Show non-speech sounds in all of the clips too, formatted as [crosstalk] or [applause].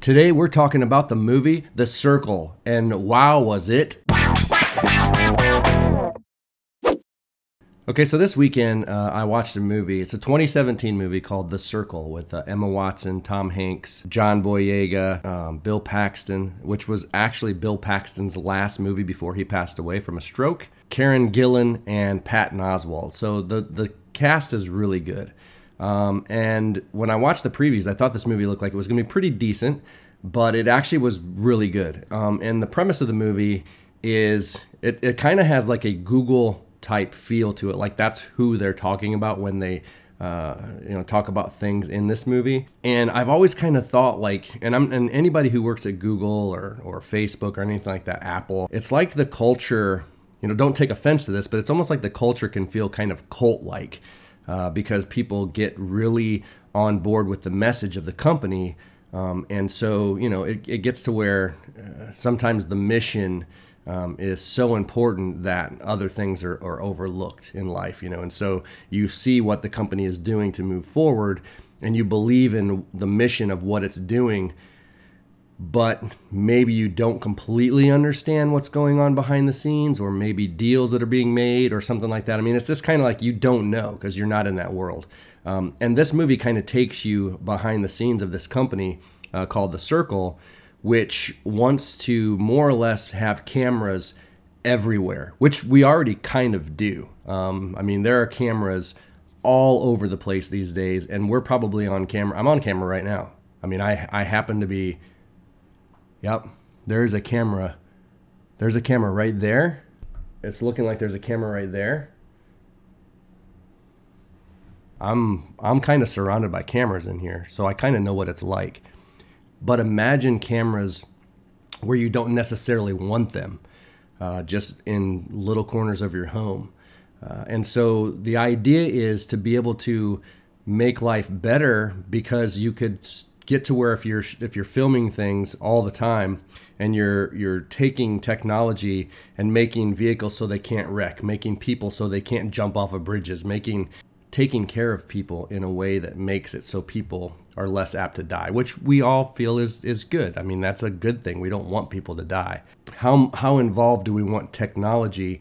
Today we're talking about the movie The Circle, and wow, was it! Okay, so this weekend uh, I watched a movie. It's a 2017 movie called The Circle with uh, Emma Watson, Tom Hanks, John Boyega, um, Bill Paxton, which was actually Bill Paxton's last movie before he passed away from a stroke. Karen Gillan and Patton Oswalt. So the the cast is really good. Um, and when I watched the previews, I thought this movie looked like it was going to be pretty decent, but it actually was really good. Um, and the premise of the movie is it, it kind of has like a Google type feel to it. Like that's who they're talking about when they uh, you know talk about things in this movie. And I've always kind of thought like, and I'm and anybody who works at Google or or Facebook or anything like that, Apple, it's like the culture. You know, don't take offense to this, but it's almost like the culture can feel kind of cult like uh, because people get really on board with the message of the company. Um, and so, you know, it, it gets to where uh, sometimes the mission um, is so important that other things are, are overlooked in life, you know. And so you see what the company is doing to move forward, and you believe in the mission of what it's doing, but maybe you don't completely understand what's going on behind the scenes, or maybe deals that are being made, or something like that. I mean, it's just kind of like you don't know because you're not in that world. Um, and this movie kind of takes you behind the scenes of this company uh, called The Circle which wants to more or less have cameras everywhere, which we already kind of do. Um, I mean, there are cameras all over the place these days, and we're probably on camera. I'm on camera right now. I mean, I, I happen to be, yep, there's a camera. There's a camera right there. It's looking like there's a camera right there. I'm I'm kind of surrounded by cameras in here, so I kind of know what it's like. But imagine cameras where you don't necessarily want them, uh, just in little corners of your home. Uh, and so the idea is to be able to make life better because you could get to where if you're if you're filming things all the time and you're you're taking technology and making vehicles so they can't wreck, making people so they can't jump off of bridges, making taking care of people in a way that makes it so people are less apt to die, which we all feel is is good. I mean, that's a good thing. We don't want people to die. How how involved do we want technology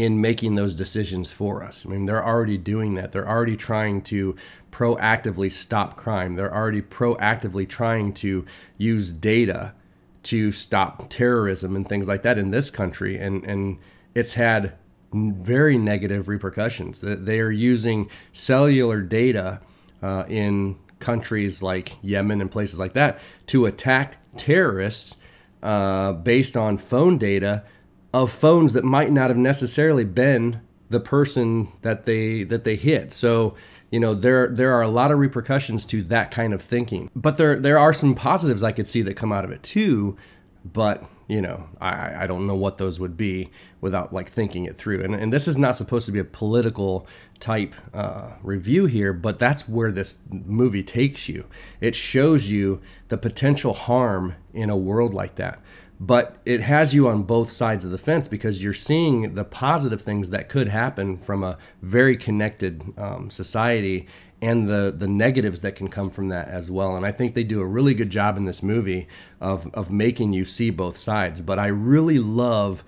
in making those decisions for us? I mean, they're already doing that. They're already trying to proactively stop crime. They're already proactively trying to use data to stop terrorism and things like that in this country and and it's had very negative repercussions. They are using cellular data uh, in countries like Yemen and places like that to attack terrorists uh, based on phone data of phones that might not have necessarily been the person that they that they hit. So you know there there are a lot of repercussions to that kind of thinking, but there there are some positives I could see that come out of it too. But you know, I, I don't know what those would be without like thinking it through. And, and this is not supposed to be a political type uh, review here, but that's where this movie takes you. It shows you the potential harm in a world like that. But it has you on both sides of the fence because you're seeing the positive things that could happen from a very connected um, society and the the negatives that can come from that as well. And I think they do a really good job in this movie of of making you see both sides. But I really love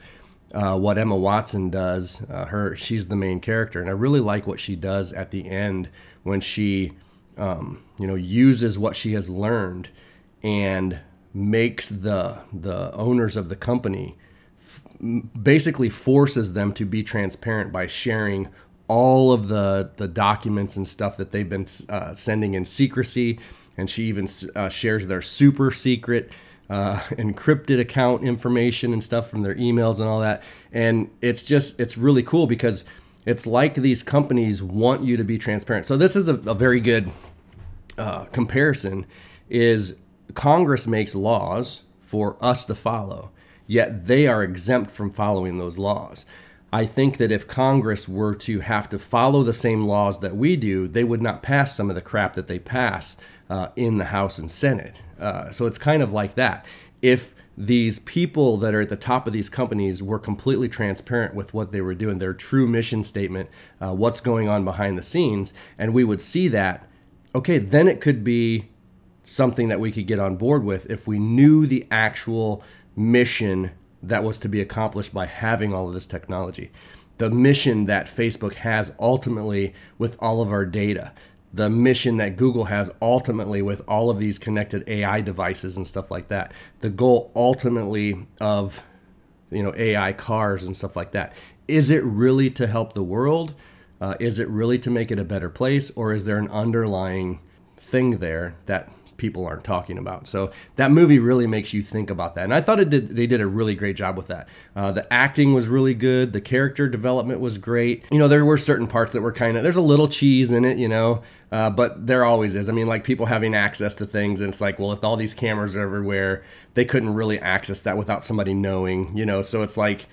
uh, what Emma Watson does. Uh, her she's the main character, and I really like what she does at the end when she um, you know uses what she has learned and makes the the owners of the company basically forces them to be transparent by sharing all of the the documents and stuff that they've been uh, sending in secrecy, and she even uh, shares their super secret uh, [laughs] encrypted account information and stuff from their emails and all that. And it's just it's really cool because it's like these companies want you to be transparent. So this is a, a very good uh, comparison. Is Congress makes laws for us to follow, yet they are exempt from following those laws. I think that if Congress were to have to follow the same laws that we do, they would not pass some of the crap that they pass uh, in the House and Senate. Uh, so it's kind of like that. If these people that are at the top of these companies were completely transparent with what they were doing, their true mission statement, uh, what's going on behind the scenes, and we would see that, okay, then it could be something that we could get on board with if we knew the actual mission that was to be accomplished by having all of this technology. The mission that Facebook has ultimately with all of our data, the mission that Google has ultimately with all of these connected AI devices and stuff like that. The goal ultimately of you know AI cars and stuff like that. Is it really to help the world? Uh, is it really to make it a better place, or is there an underlying thing there that people aren't talking about. So that movie really makes you think about that. And I thought it did they did a really great job with that. Uh, the acting was really good. The character development was great. You know, there were certain parts that were kind of there's a little cheese in it, you know, uh, but there always is. I mean, like people having access to things, and it's like, well, if all these cameras are everywhere, they couldn't really access that without somebody knowing, you know. So it's like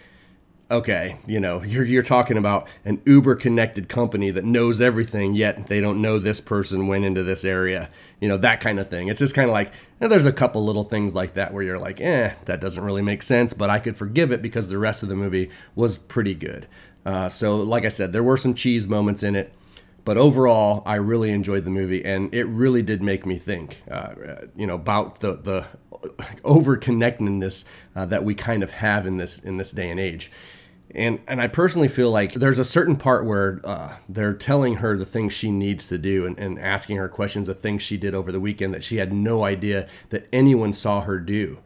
okay, you know, you're you're talking about an Uber connected company that knows everything, yet they don't know this person went into this area, you know, that kind of thing. It's just kind of like there's a couple little things like that where you're like, eh, that doesn't really make sense, but I could forgive it because the rest of the movie was pretty good. Uh, so, like I said, there were some cheese moments in it. But overall, I really enjoyed the movie, and it really did make me think, uh, you know, about the the over connectedness uh, that we kind of have in this in this day and age and and I personally feel like there's a certain part where uh, they're telling her the things she needs to do and, and asking her questions of things she did over the weekend that she had no idea that anyone saw her do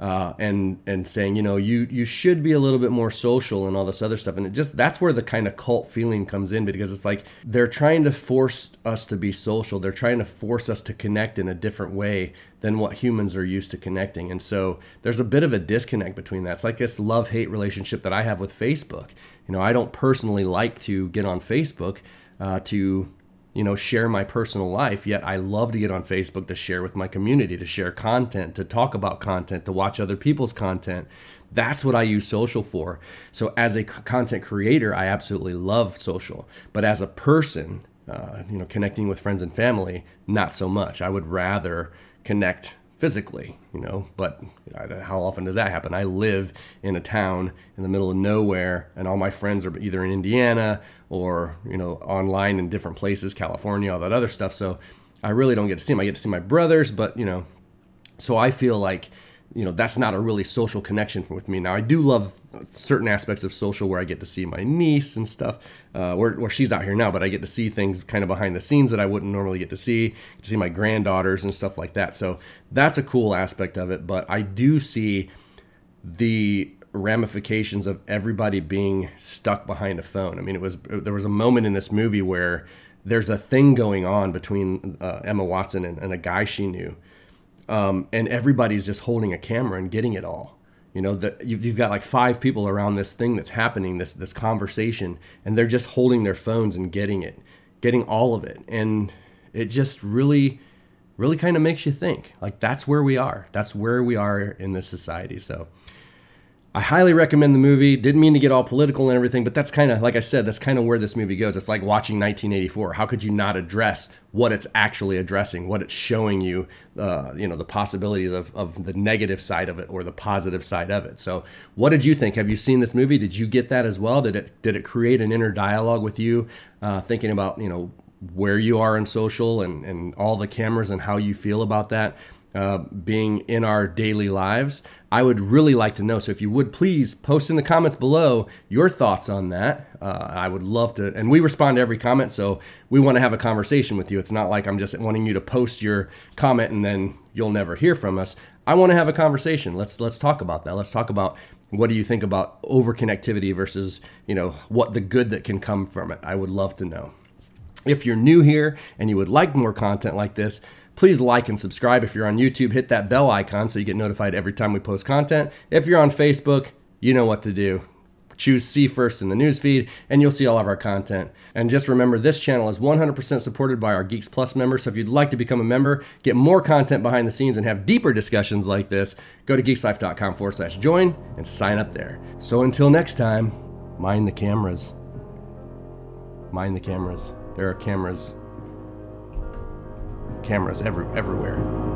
uh, and and saying you know you you should be a little bit more social and all this other stuff. And it just that's where the kind of cult feeling comes in because it's like they're trying to force us to be social. They're trying to force us to connect in a different way than what humans are used to connecting. And so there's a bit of a disconnect between that. It's like this love hate relationship that I have with Facebook. You know I don't personally like to get on Facebook uh, to you know, share my personal life. Yet I love to get on Facebook to share with my community, to share content, to talk about content, to watch other people's content. That's what I use social for. So as a content creator, I absolutely love social. But as a person, uh, you know, connecting with friends and family, not so much. I would rather connect physically, you know. But how often does that happen? I live in a town in the middle of nowhere, and all my friends are either in Indiana or you know online in different places, California, all that other stuff. So I really don't get to see them. I get to see my brothers, but you know, so I feel like you know that's not a really social connection with me. Now i do love certain aspects of social where i get to see my niece and stuff uh, where, where she's out here now but i get to see things kind of behind the scenes that i wouldn't normally get to see to see my granddaughters and stuff like that. So that's a cool aspect of it but i do see the ramifications of everybody being stuck behind a phone. I mean it was there was a moment in this movie where there's a thing going on between uh, emma watson and, and a guy she knew um, and everybody's just holding a camera and getting it all. You know that you've, you've got like five people around this thing that's happening, this this conversation, and they're just holding their phones and getting it, getting all of it, and it just really, really kind of makes you think. Like that's where we are. That's where we are in this society. So I highly recommend the movie. Didn't mean to get all political and everything, but that's kind of, like I said, that's kind of where this movie goes. It's like watching 1984. How could you not address what it's actually addressing, what it's showing you, uh, you know, the possibilities of, of the negative side of it or the positive side of it. So, what did you think? Have you seen this movie? Did you get that as well? Did it did it create an inner dialogue with you, uh, thinking about you know where you are in social and and all the cameras and how you feel about that? uh, being in our daily lives. I would really like to know. So if you would please post in the comments below your thoughts on that. Uh, I would love to, and we respond to every comment. So we want to have a conversation with you. It's not like I'm just wanting you to post your comment and then you'll never hear from us. I want to have a conversation. Let's let's talk about that. Let's talk about what do you think about overconnectivity versus you know what the good that can come from it. I would love to know. If you're new here and you would like more content like this, Please like and subscribe if you're on YouTube. Hit that bell icon so you get notified every time we post content. If you're on Facebook, you know what to do. Choose see first in the newsfeed, and you'll see all of our content. And just remember, this channel is 100% supported by our Geeks Plus members. So if you'd like to become a member, get more content behind the scenes, and have deeper discussions like this, go to geekslife.com forward slash join and sign up there. So until next time, mind the cameras. Mind the cameras. There are cameras cameras every, everywhere.